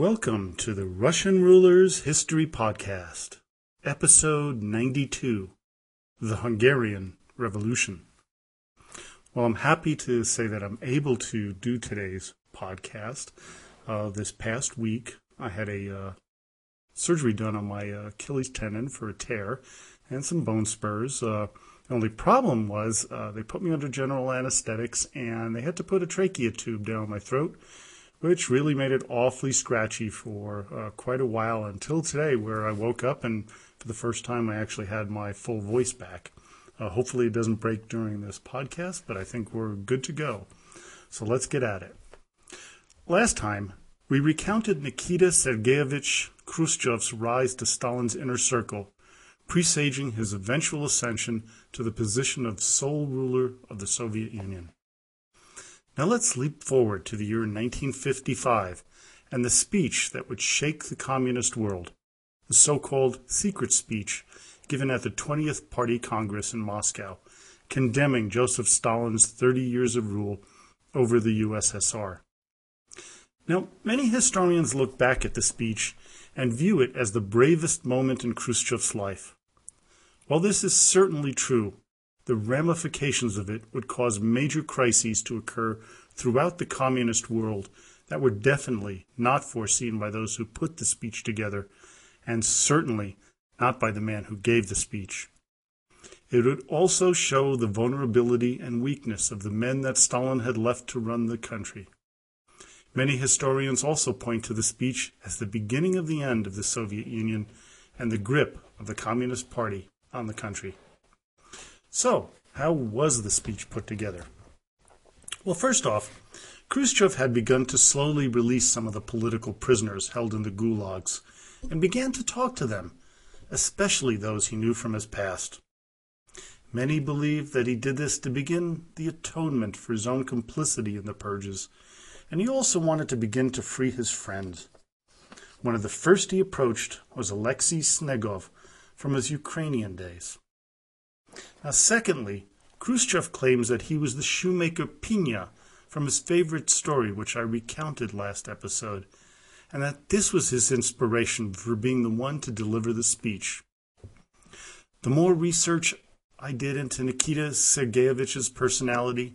Welcome to the Russian Rulers History Podcast, Episode 92 The Hungarian Revolution. Well, I'm happy to say that I'm able to do today's podcast. Uh, this past week, I had a uh, surgery done on my uh, Achilles tendon for a tear and some bone spurs. Uh, the only problem was uh, they put me under general anesthetics and they had to put a trachea tube down my throat which really made it awfully scratchy for uh, quite a while until today, where I woke up and for the first time I actually had my full voice back. Uh, hopefully, it doesn't break during this podcast, but I think we're good to go. So let's get at it. Last time, we recounted Nikita Sergeyevich Khrushchev's rise to Stalin's inner circle, presaging his eventual ascension to the position of sole ruler of the Soviet Union. Now let's leap forward to the year 1955 and the speech that would shake the communist world, the so called secret speech given at the 20th Party Congress in Moscow, condemning Joseph Stalin's 30 years of rule over the USSR. Now, many historians look back at the speech and view it as the bravest moment in Khrushchev's life. While this is certainly true, the ramifications of it would cause major crises to occur throughout the communist world that were definitely not foreseen by those who put the speech together, and certainly not by the man who gave the speech. It would also show the vulnerability and weakness of the men that Stalin had left to run the country. Many historians also point to the speech as the beginning of the end of the Soviet Union and the grip of the Communist Party on the country. So, how was the speech put together? Well, first off, Khrushchev had begun to slowly release some of the political prisoners held in the gulags and began to talk to them, especially those he knew from his past. Many believe that he did this to begin the atonement for his own complicity in the purges, and he also wanted to begin to free his friends. One of the first he approached was Alexei Snegov from his Ukrainian days. Now, secondly, Khrushchev claims that he was the shoemaker Pina from his favorite story, which I recounted last episode, and that this was his inspiration for being the one to deliver the speech. The more research I did into Nikita Sergeyevich's personality,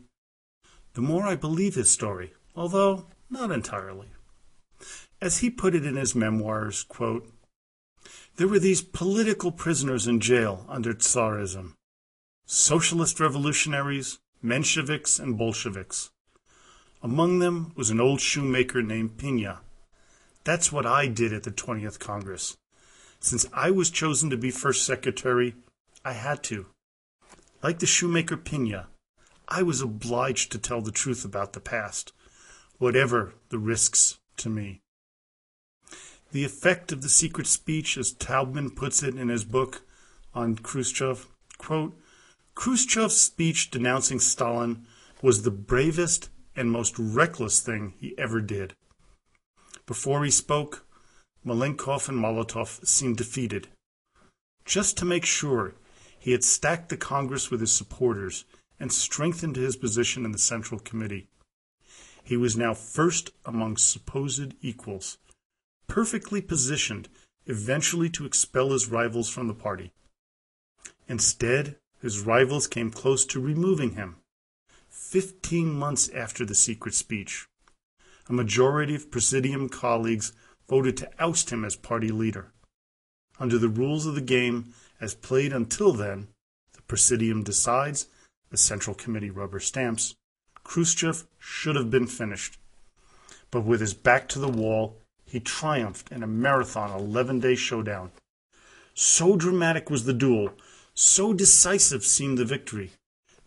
the more I believe his story, although not entirely. As he put it in his memoirs, quote, there were these political prisoners in jail under Tsarism socialist revolutionaries, Mensheviks, and Bolsheviks. Among them was an old shoemaker named Pina. That's what I did at the 20th Congress. Since I was chosen to be first secretary, I had to. Like the shoemaker Pina, I was obliged to tell the truth about the past, whatever the risks to me. The effect of the secret speech, as Taubman puts it in his book on Khrushchev, quote, Khrushchev's speech denouncing Stalin was the bravest and most reckless thing he ever did. Before he spoke, Malenkov and Molotov seemed defeated. Just to make sure, he had stacked the Congress with his supporters and strengthened his position in the Central Committee. He was now first among supposed equals, perfectly positioned eventually to expel his rivals from the party. Instead, his rivals came close to removing him. Fifteen months after the secret speech, a majority of Presidium colleagues voted to oust him as party leader. Under the rules of the game, as played until then, the Presidium decides, the Central Committee rubber stamps, Khrushchev should have been finished. But with his back to the wall, he triumphed in a marathon 11 day showdown. So dramatic was the duel so decisive seemed the victory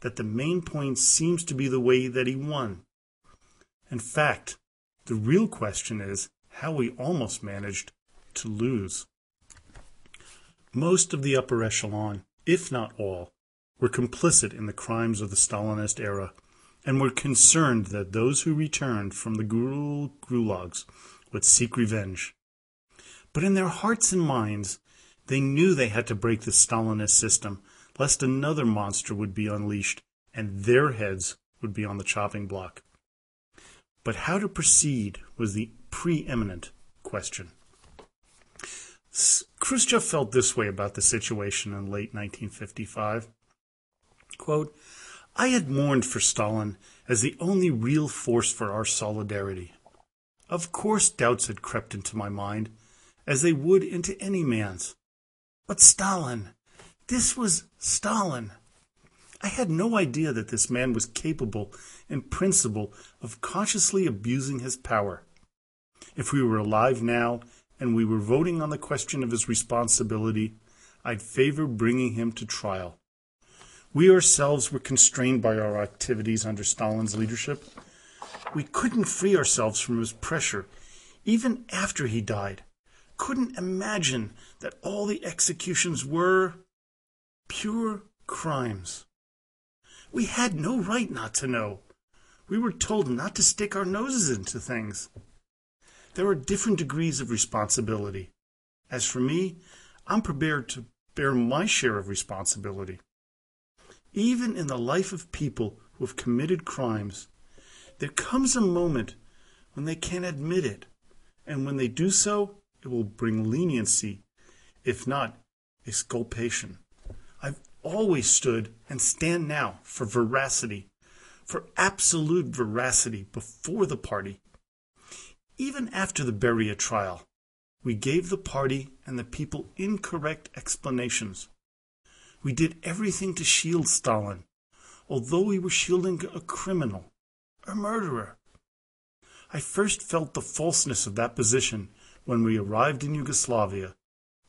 that the main point seems to be the way that he won. In fact, the real question is how he almost managed to lose. Most of the upper echelon, if not all, were complicit in the crimes of the Stalinist era and were concerned that those who returned from the gulags would seek revenge. But in their hearts and minds, they knew they had to break the Stalinist system, lest another monster would be unleashed and their heads would be on the chopping block. But how to proceed was the preeminent question. Khrushchev felt this way about the situation in late 1955. Quote, I had mourned for Stalin as the only real force for our solidarity. Of course, doubts had crept into my mind, as they would into any man's. But Stalin, this was Stalin. I had no idea that this man was capable, in principle, of consciously abusing his power. If we were alive now and we were voting on the question of his responsibility, I'd favor bringing him to trial. We ourselves were constrained by our activities under Stalin's leadership. We couldn't free ourselves from his pressure, even after he died. Couldn't imagine that all the executions were pure crimes. We had no right not to know. We were told not to stick our noses into things. There are different degrees of responsibility. As for me, I'm prepared to bear my share of responsibility. Even in the life of people who have committed crimes, there comes a moment when they can't admit it, and when they do so, it will bring leniency, if not exculpation. I've always stood and stand now for veracity, for absolute veracity before the party. Even after the Beria trial, we gave the party and the people incorrect explanations. We did everything to shield Stalin, although we were shielding a criminal, a murderer. I first felt the falseness of that position when we arrived in Yugoslavia,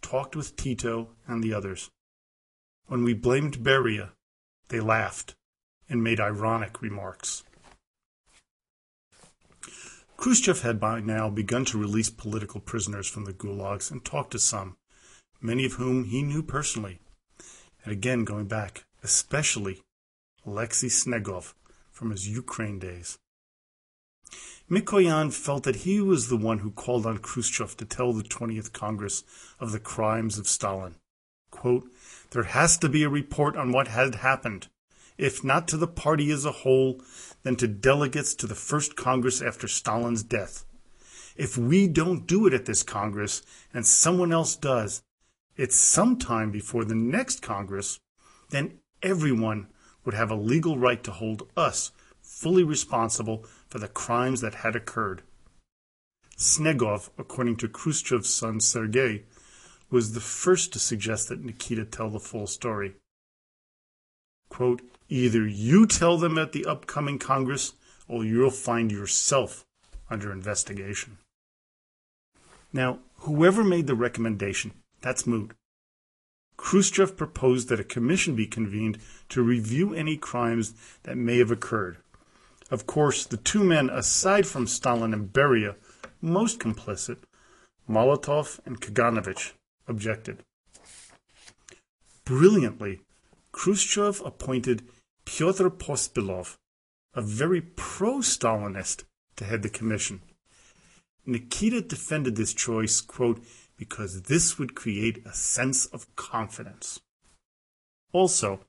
talked with Tito and the others. When we blamed Beria, they laughed and made ironic remarks. Khrushchev had by now begun to release political prisoners from the gulags and talked to some, many of whom he knew personally. And again, going back, especially Alexei Snegov from his Ukraine days. Mikoyan felt that he was the one who called on Khrushchev to tell the 20th Congress of the crimes of Stalin. Quote, there has to be a report on what had happened, if not to the party as a whole, then to delegates to the first Congress after Stalin's death. If we don't do it at this Congress and someone else does, it's sometime before the next Congress, then everyone would have a legal right to hold us fully responsible for the crimes that had occurred. Snegov, according to Khrushchev's son Sergei, was the first to suggest that Nikita tell the full story. Quote, Either you tell them at the upcoming Congress, or you'll find yourself under investigation. Now, whoever made the recommendation, that's moot. Khrushchev proposed that a commission be convened to review any crimes that may have occurred. Of course, the two men, aside from Stalin and Beria, most complicit, Molotov and Kaganovich, objected. Brilliantly, Khrushchev appointed Pyotr Pospelov, a very pro Stalinist, to head the commission. Nikita defended this choice, quote, because this would create a sense of confidence. Also,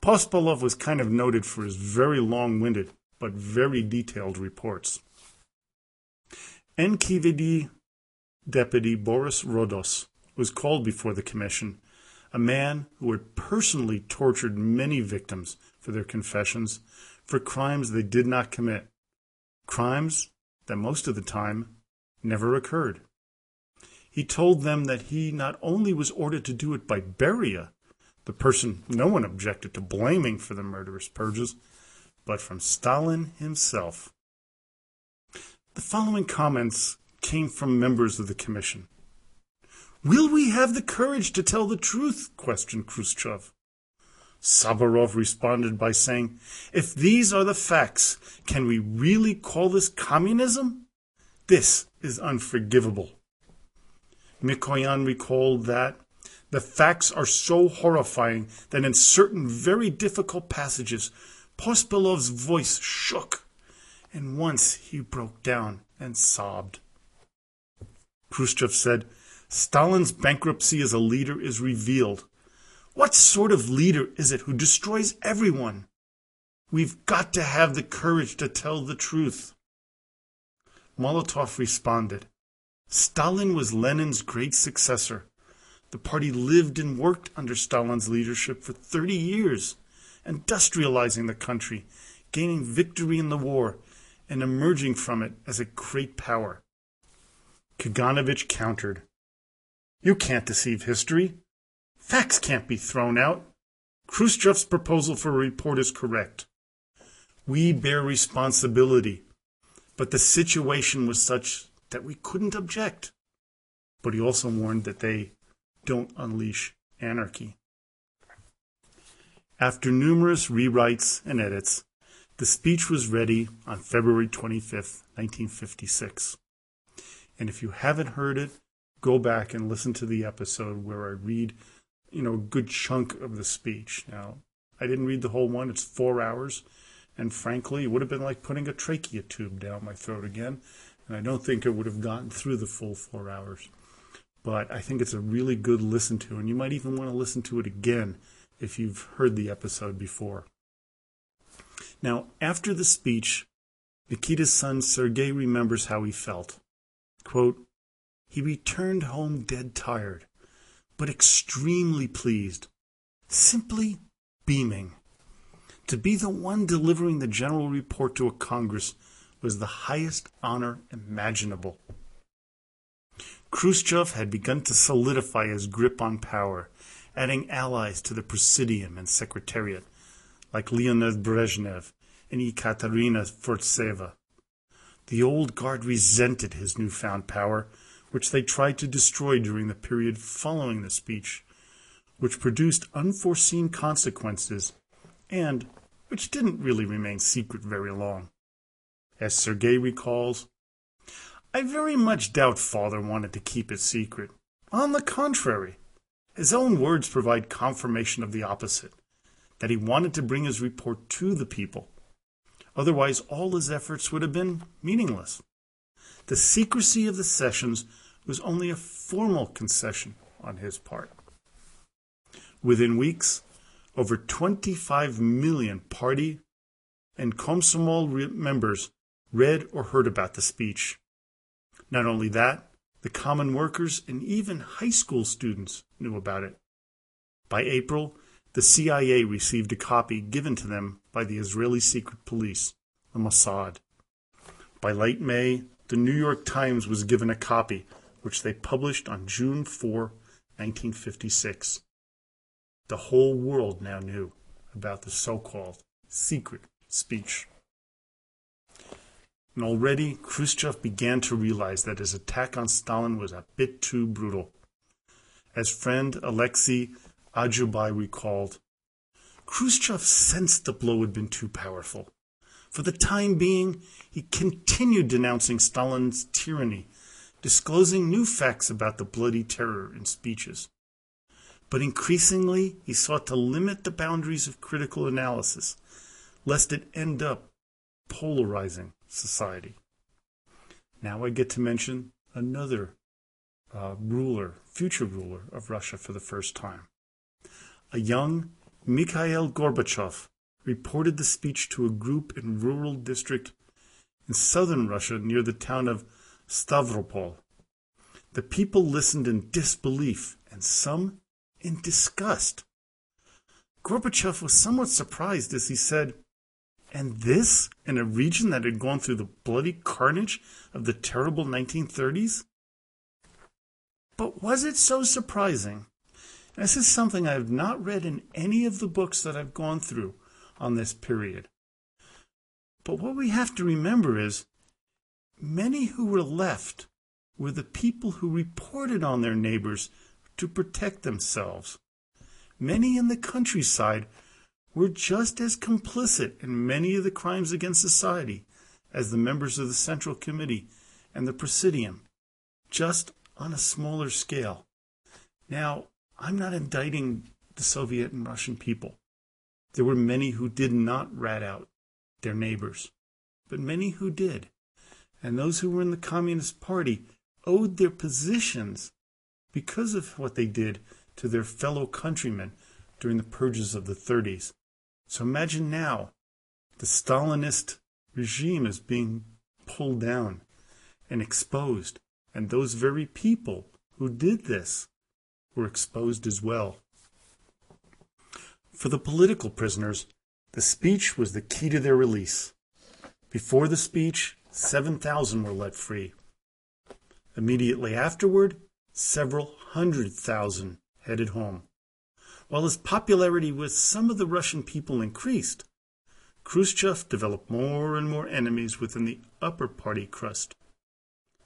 Pospelov was kind of noted for his very long winded but very detailed reports. NKVD Deputy Boris Rodos was called before the commission, a man who had personally tortured many victims for their confessions for crimes they did not commit, crimes that most of the time never occurred. He told them that he not only was ordered to do it by Beria, the person no one objected to blaming for the murderous purges, but from Stalin himself. The following comments came from members of the commission. Will we have the courage to tell the truth? questioned Khrushchev. Saburov responded by saying, If these are the facts, can we really call this communism? This is unforgivable. Mikoyan recalled that the facts are so horrifying that in certain very difficult passages, Pospelov's voice shook, and once he broke down and sobbed. Khrushchev said, Stalin's bankruptcy as a leader is revealed. What sort of leader is it who destroys everyone? We've got to have the courage to tell the truth. Molotov responded, Stalin was Lenin's great successor. The party lived and worked under Stalin's leadership for 30 years, industrializing the country, gaining victory in the war, and emerging from it as a great power. Kaganovich countered. You can't deceive history. Facts can't be thrown out. Khrushchev's proposal for a report is correct. We bear responsibility, but the situation was such that we couldn't object. But he also warned that they don't unleash anarchy. After numerous rewrites and edits, the speech was ready on February 25th, 1956. And if you haven't heard it, go back and listen to the episode where I read, you know, a good chunk of the speech. Now, I didn't read the whole one, it's four hours. And frankly, it would have been like putting a trachea tube down my throat again. And I don't think it would have gotten through the full four hours. But I think it's a really good listen to, and you might even want to listen to it again if you've heard the episode before. Now, after the speech, Nikita's son Sergei remembers how he felt. Quote, he returned home dead tired, but extremely pleased, simply beaming. To be the one delivering the general report to a Congress was the highest honor imaginable. Khrushchev had begun to solidify his grip on power, adding allies to the Presidium and Secretariat, like Leonid Brezhnev and Ekaterina Furtseva. The old guard resented his newfound power, which they tried to destroy during the period following the speech, which produced unforeseen consequences and which didn't really remain secret very long. As Sergei recalls, I very much doubt father wanted to keep it secret. On the contrary, his own words provide confirmation of the opposite that he wanted to bring his report to the people. Otherwise, all his efforts would have been meaningless. The secrecy of the sessions was only a formal concession on his part. Within weeks, over 25 million party and Komsomol members read or heard about the speech. Not only that, the common workers and even high school students knew about it. By April, the CIA received a copy given to them by the Israeli secret police, the Mossad. By late May, the New York Times was given a copy, which they published on June 4, 1956. The whole world now knew about the so called secret speech. And already Khrushchev began to realize that his attack on Stalin was a bit too brutal. As friend Alexei Adzhubei recalled, Khrushchev sensed the blow had been too powerful. For the time being, he continued denouncing Stalin's tyranny, disclosing new facts about the bloody terror in speeches. But increasingly, he sought to limit the boundaries of critical analysis, lest it end up polarizing society. Now I get to mention another uh, ruler, future ruler of Russia for the first time. A young Mikhail Gorbachev reported the speech to a group in rural district in southern Russia near the town of Stavropol. The people listened in disbelief and some in disgust. Gorbachev was somewhat surprised as he said, and this in a region that had gone through the bloody carnage of the terrible 1930s? But was it so surprising? This is something I have not read in any of the books that I've gone through on this period. But what we have to remember is many who were left were the people who reported on their neighbors to protect themselves. Many in the countryside were just as complicit in many of the crimes against society as the members of the Central Committee and the Presidium, just on a smaller scale. Now, I'm not indicting the Soviet and Russian people. There were many who did not rat out their neighbors, but many who did. And those who were in the Communist Party owed their positions because of what they did to their fellow countrymen during the purges of the 30s. So imagine now the Stalinist regime is being pulled down and exposed and those very people who did this were exposed as well. For the political prisoners, the speech was the key to their release. Before the speech, 7,000 were let free. Immediately afterward, several hundred thousand headed home. While his popularity with some of the Russian people increased, Khrushchev developed more and more enemies within the upper party crust.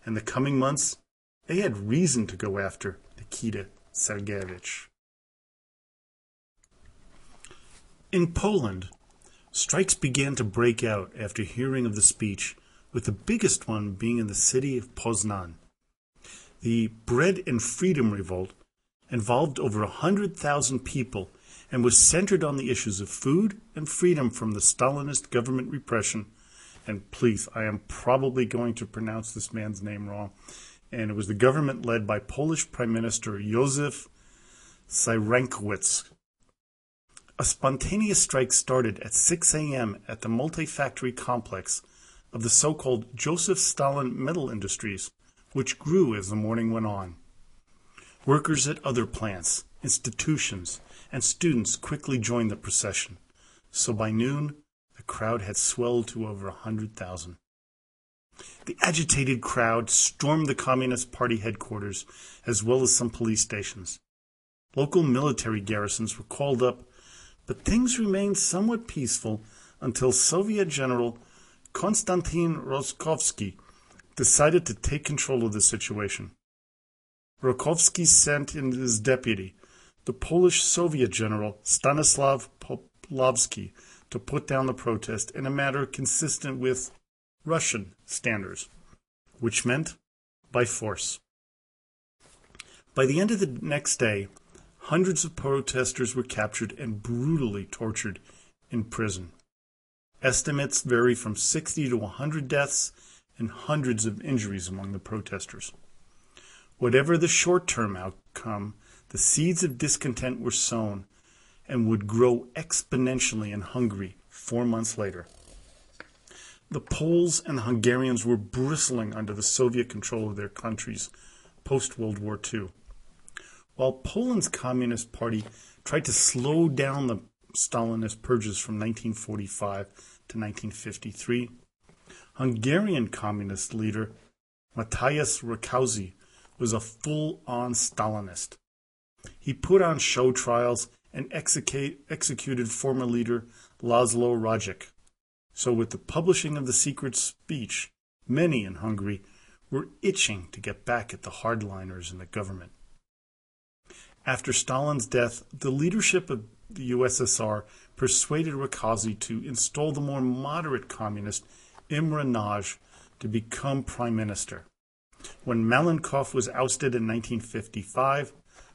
In the coming months, they had reason to go after Nikita Sergeyevich. In Poland, strikes began to break out after hearing of the speech, with the biggest one being in the city of Poznan. The Bread and Freedom Revolt involved over a hundred thousand people and was centered on the issues of food and freedom from the Stalinist government repression. And please, I am probably going to pronounce this man's name wrong. And it was the government led by Polish Prime Minister Józef Cyrankiewicz. A spontaneous strike started at 6 a.m. at the multi factory complex of the so called Joseph Stalin Metal Industries, which grew as the morning went on. Workers at other plants, institutions, and students quickly joined the procession, so by noon the crowd had swelled to over a hundred thousand. The agitated crowd stormed the Communist Party headquarters as well as some police stations. Local military garrisons were called up, but things remained somewhat peaceful until Soviet General Konstantin Rokovsky decided to take control of the situation. Rokovsky sent in his deputy, the Polish Soviet general Stanislav Poplavsky, to put down the protest in a manner consistent with Russian standards, which meant by force. By the end of the next day, hundreds of protesters were captured and brutally tortured in prison. Estimates vary from 60 to 100 deaths and hundreds of injuries among the protesters. Whatever the short term outcome, the seeds of discontent were sown and would grow exponentially in Hungary four months later. The Poles and Hungarians were bristling under the Soviet control of their countries post World War II. While Poland's Communist Party tried to slow down the Stalinist purges from 1945 to 1953, Hungarian Communist leader Matthias Rákosi was a full-on Stalinist. He put on show trials and execute, executed former leader Laszlo Rajek. So with the publishing of the secret speech, many in Hungary were itching to get back at the hardliners in the government. After Stalin's death, the leadership of the USSR persuaded Rákosi to install the more moderate communist Imre Nagy to become prime minister. When Malenkov was ousted in 1955,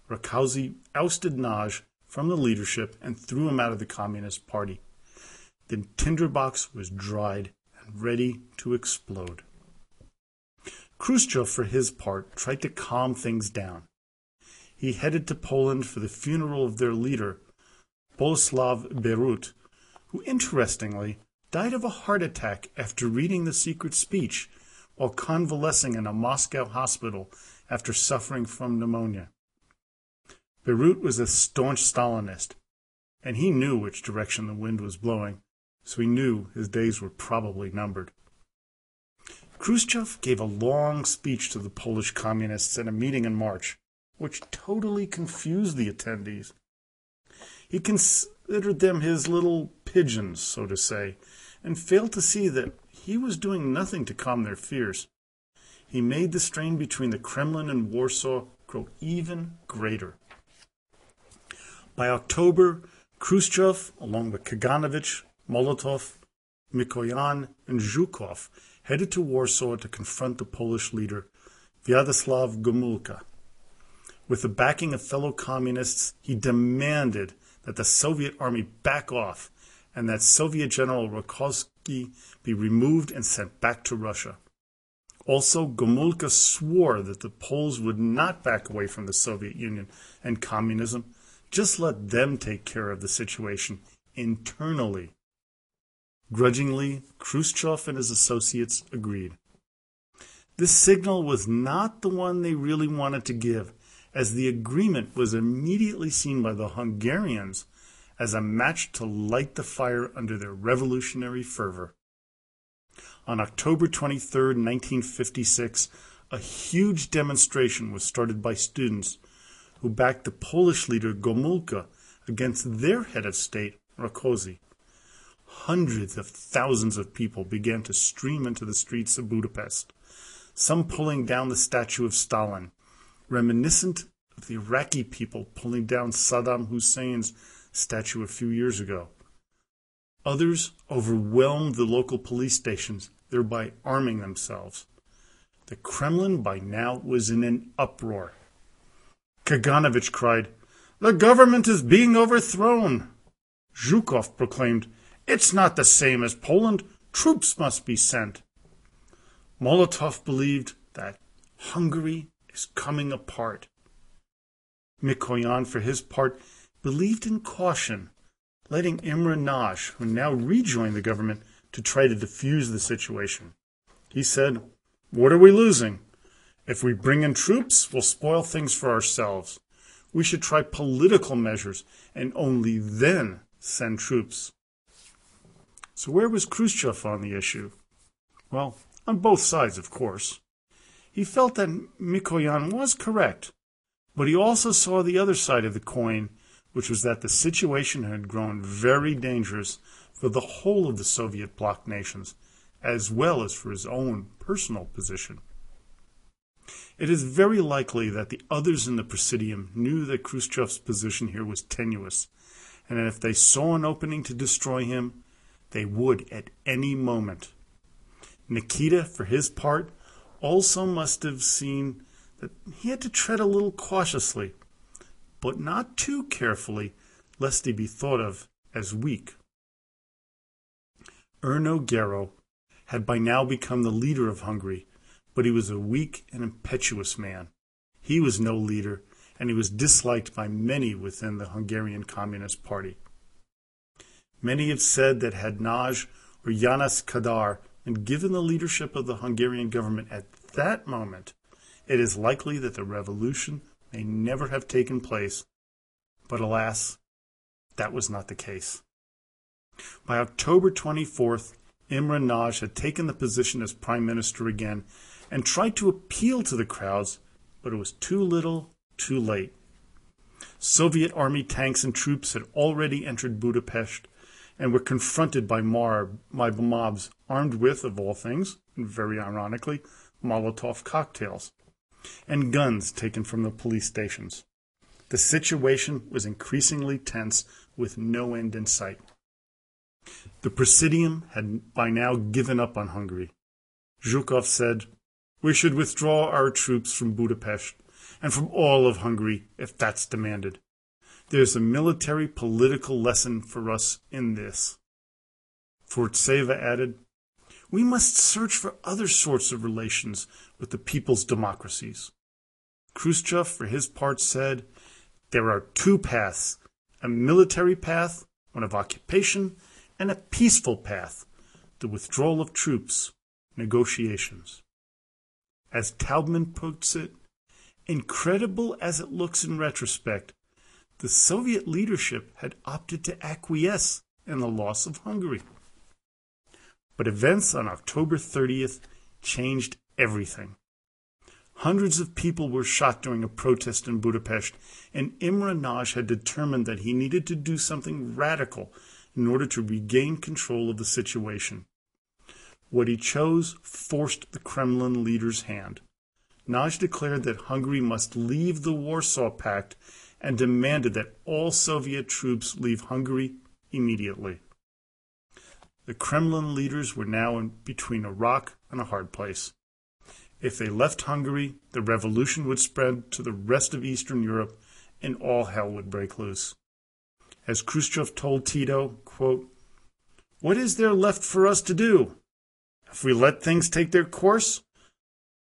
Rákosi ousted Nagy from the leadership and threw him out of the Communist Party. The tinderbox was dried and ready to explode. Khrushchev, for his part, tried to calm things down. He headed to Poland for the funeral of their leader, Boleslav Bierut, who interestingly died of a heart attack after reading the secret speech while convalescing in a Moscow hospital after suffering from pneumonia. Bierut was a staunch Stalinist, and he knew which direction the wind was blowing, so he knew his days were probably numbered. Khrushchev gave a long speech to the Polish communists at a meeting in March, which totally confused the attendees. He considered them his little pigeons, so to say, and failed to see that he was doing nothing to calm their fears. He made the strain between the Kremlin and Warsaw grow even greater. By October, Khrushchev, along with Kaganovich, Molotov, Mikoyan, and Zhukov, headed to Warsaw to confront the Polish leader, Władysław Gomulka. With the backing of fellow communists, he demanded that the Soviet army back off and that Soviet General Be removed and sent back to Russia. Also, Gomulka swore that the Poles would not back away from the Soviet Union and communism, just let them take care of the situation internally. Grudgingly, Khrushchev and his associates agreed. This signal was not the one they really wanted to give, as the agreement was immediately seen by the Hungarians as a match to light the fire under their revolutionary fervor. On October 23, 1956, a huge demonstration was started by students who backed the Polish leader Gomulka against their head of state, Rákosi. Hundreds of thousands of people began to stream into the streets of Budapest, some pulling down the statue of Stalin, reminiscent of the Iraqi people pulling down Saddam Hussein's statue a few years ago. Others overwhelmed the local police stations, thereby arming themselves. The Kremlin by now was in an uproar. Kaganovich cried, The government is being overthrown. Zhukov proclaimed, It's not the same as Poland. Troops must be sent. Molotov believed that Hungary is coming apart. Mikoyan, for his part, believed in caution, letting Imre Nagy, who now rejoined the government, to try to defuse the situation. He said, What are we losing? If we bring in troops, we'll spoil things for ourselves. We should try political measures and only then send troops. So, where was Khrushchev on the issue? Well, on both sides, of course. He felt that Mikoyan was correct, but he also saw the other side of the coin, which was that the situation had grown very dangerous for the whole of the Soviet bloc nations, as well as for his own personal position. It is very likely that the others in the Presidium knew that Khrushchev's position here was tenuous, and that if they saw an opening to destroy him, they would at any moment. Nikita, for his part, also must have seen that he had to tread a little cautiously, but not too carefully, lest he be thought of as weak. Erno Gero had by now become the leader of Hungary, but he was a weak and impetuous man. He was no leader, and he was disliked by many within the Hungarian Communist Party. Many have said that had Nagy or János Kadar been given the leadership of the Hungarian government at that moment, it is likely that the revolution may never have taken place. But alas, that was not the case. By October 24th, Imre Nagy had taken the position as prime minister again and tried to appeal to the crowds, but it was too little, too late. Soviet army tanks and troops had already entered Budapest and were confronted by, by mobs armed with, of all things, very ironically, Molotov cocktails and guns taken from the police stations. The situation was increasingly tense with no end in sight. The Presidium had by now given up on Hungary. Zhukov said, We should withdraw our troops from Budapest and from all of Hungary if that's demanded. There's a military political lesson for us in this. Furtseva added, We must search for other sorts of relations with the people's democracies. Khrushchev, for his part, said, There are two paths a military path, one of occupation, and a peaceful path, the withdrawal of troops, negotiations. As Taubman puts it, incredible as it looks in retrospect, the Soviet leadership had opted to acquiesce in the loss of Hungary. But events on October 30th changed everything. Hundreds of people were shot during a protest in Budapest, and Imre Nagy had determined that he needed to do something radical in order to regain control of the situation. What he chose forced the Kremlin leader's hand. Nagy declared that Hungary must leave the Warsaw Pact and demanded that all Soviet troops leave Hungary immediately. The Kremlin leaders were now in between a rock and a hard place. If they left Hungary, the revolution would spread to the rest of Eastern Europe and all hell would break loose. As Khrushchev told Tito, quote, What is there left for us to do? If we let things take their course,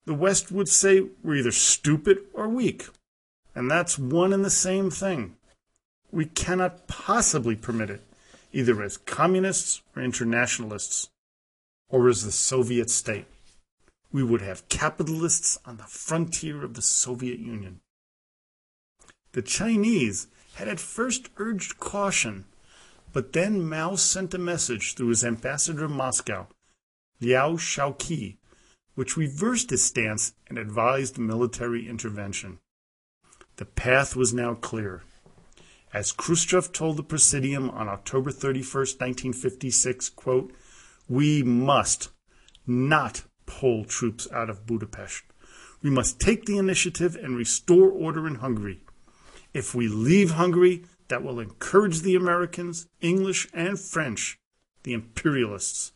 the West would say we're either stupid or weak. And that's one and the same thing. We cannot possibly permit it, either as communists or internationalists, or as the Soviet state. we would have capitalists on the frontier of the Soviet Union. The Chinese had at first urged caution, but then Mao sent a message through his ambassador in Moscow, Liu Shaoqi, which reversed his stance and advised military intervention. The path was now clear. As Khrushchev told the Presidium on October 31, 1956, quote, we must not pull troops out of Budapest. We must take the initiative and restore order in Hungary. If we leave Hungary, that will encourage the Americans, English, and French, the imperialists.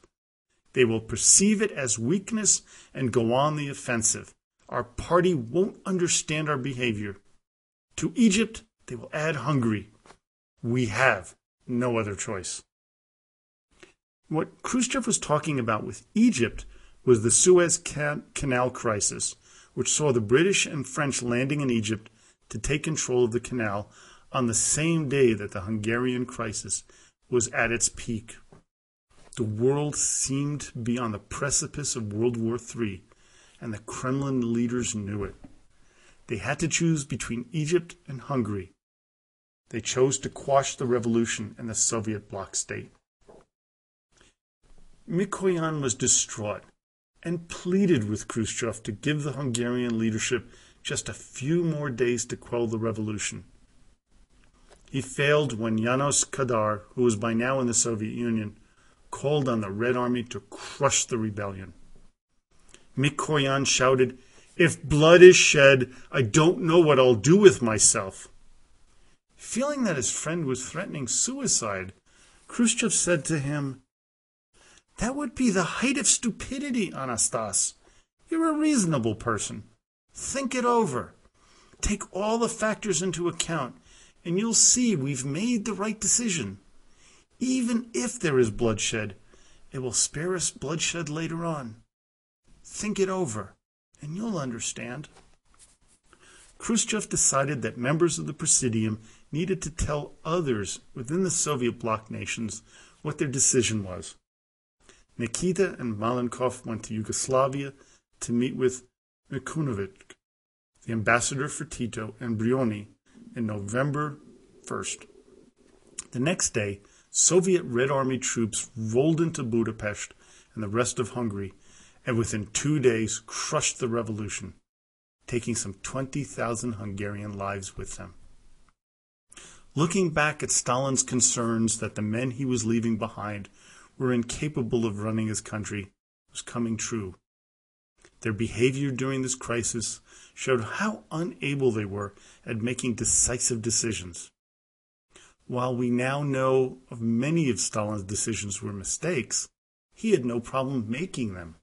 They will perceive it as weakness and go on the offensive. Our party won't understand our behavior. To Egypt, they will add Hungary. We have no other choice. What Khrushchev was talking about with Egypt was the Suez Canal crisis, which saw the British and French landing in Egypt to take control of the canal on the same day that the Hungarian crisis was at its peak. The world seemed to be on the precipice of World War III, and the Kremlin leaders knew it. They had to choose between Egypt and Hungary. They chose to quash the revolution in the Soviet bloc state. Mikoyan was distraught and pleaded with Khrushchev to give the Hungarian leadership just a few more days to quell the revolution. He failed when Janos Kadar, who was by now in the Soviet Union, called on the Red Army to crush the rebellion. Mikoyan shouted, If blood is shed, I don't know what I'll do with myself. Feeling that his friend was threatening suicide, Khrushchev said to him, That would be the height of stupidity, Anastas. You're a reasonable person. Think it over. Take all the factors into account, and you'll see we've made the right decision. Even if there is bloodshed, it will spare us bloodshed later on. Think it over, and you'll understand. Khrushchev decided that members of the Presidium needed to tell others within the Soviet bloc nations what their decision was. Nikita and Malenkov went to Yugoslavia to meet with Mićunović, the ambassador for Tito, and Brioni in November 1st. The next day, Soviet Red Army troops rolled into Budapest and the rest of Hungary, and within two days crushed the revolution, taking some 20,000 Hungarian lives with them. Looking back at Stalin's concerns that the men he was leaving behind were incapable of running his country was coming true. Their behavior during this crisis showed how unable they were at making decisive decisions. While we now know of many of Stalin's decisions were mistakes, he had no problem making them.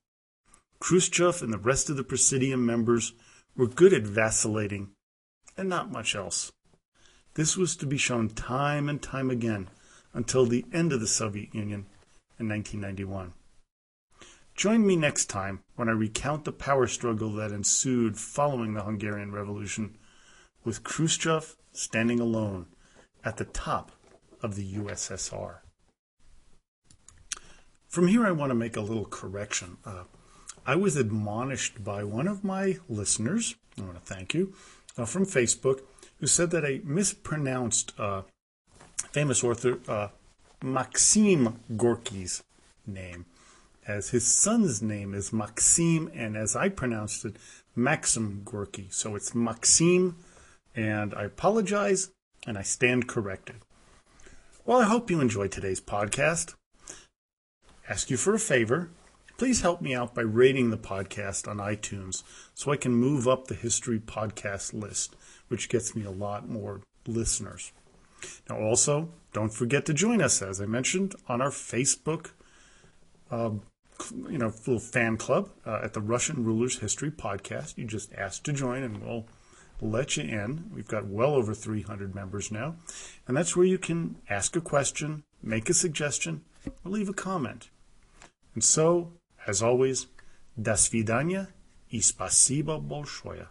Khrushchev and the rest of the Presidium members were good at vacillating and not much else. This was to be shown time and time again until the end of the Soviet Union in 1991. Join me next time when I recount the power struggle that ensued following the Hungarian Revolution, with Khrushchev standing alone at the top of the USSR. From here, I want to make a little correction. Uh, I was admonished by one of my listeners, I want to thank you, uh, from Facebook, who said that I mispronounced uh, famous author uh, Maxim Gorky's name as his son's name is Maxim, and as I pronounced it, Maxim Gorky. So it's Maxim, and I apologize, and I stand corrected. Well, I hope you enjoyed today's podcast. Ask you for a favor. Please help me out by rating the podcast on iTunes so I can move up the history podcast list, which gets me a lot more listeners. Now, also, don't forget to join us, as I mentioned, on our Facebook uh, you know, little fan club uh, at the Russian Rulers History Podcast. You just ask to join, and we'll let you in. We've got well over 300 members now, and that's where you can ask a question, make a suggestion, or leave a comment. And so, as always, до свидания и спасибо большое.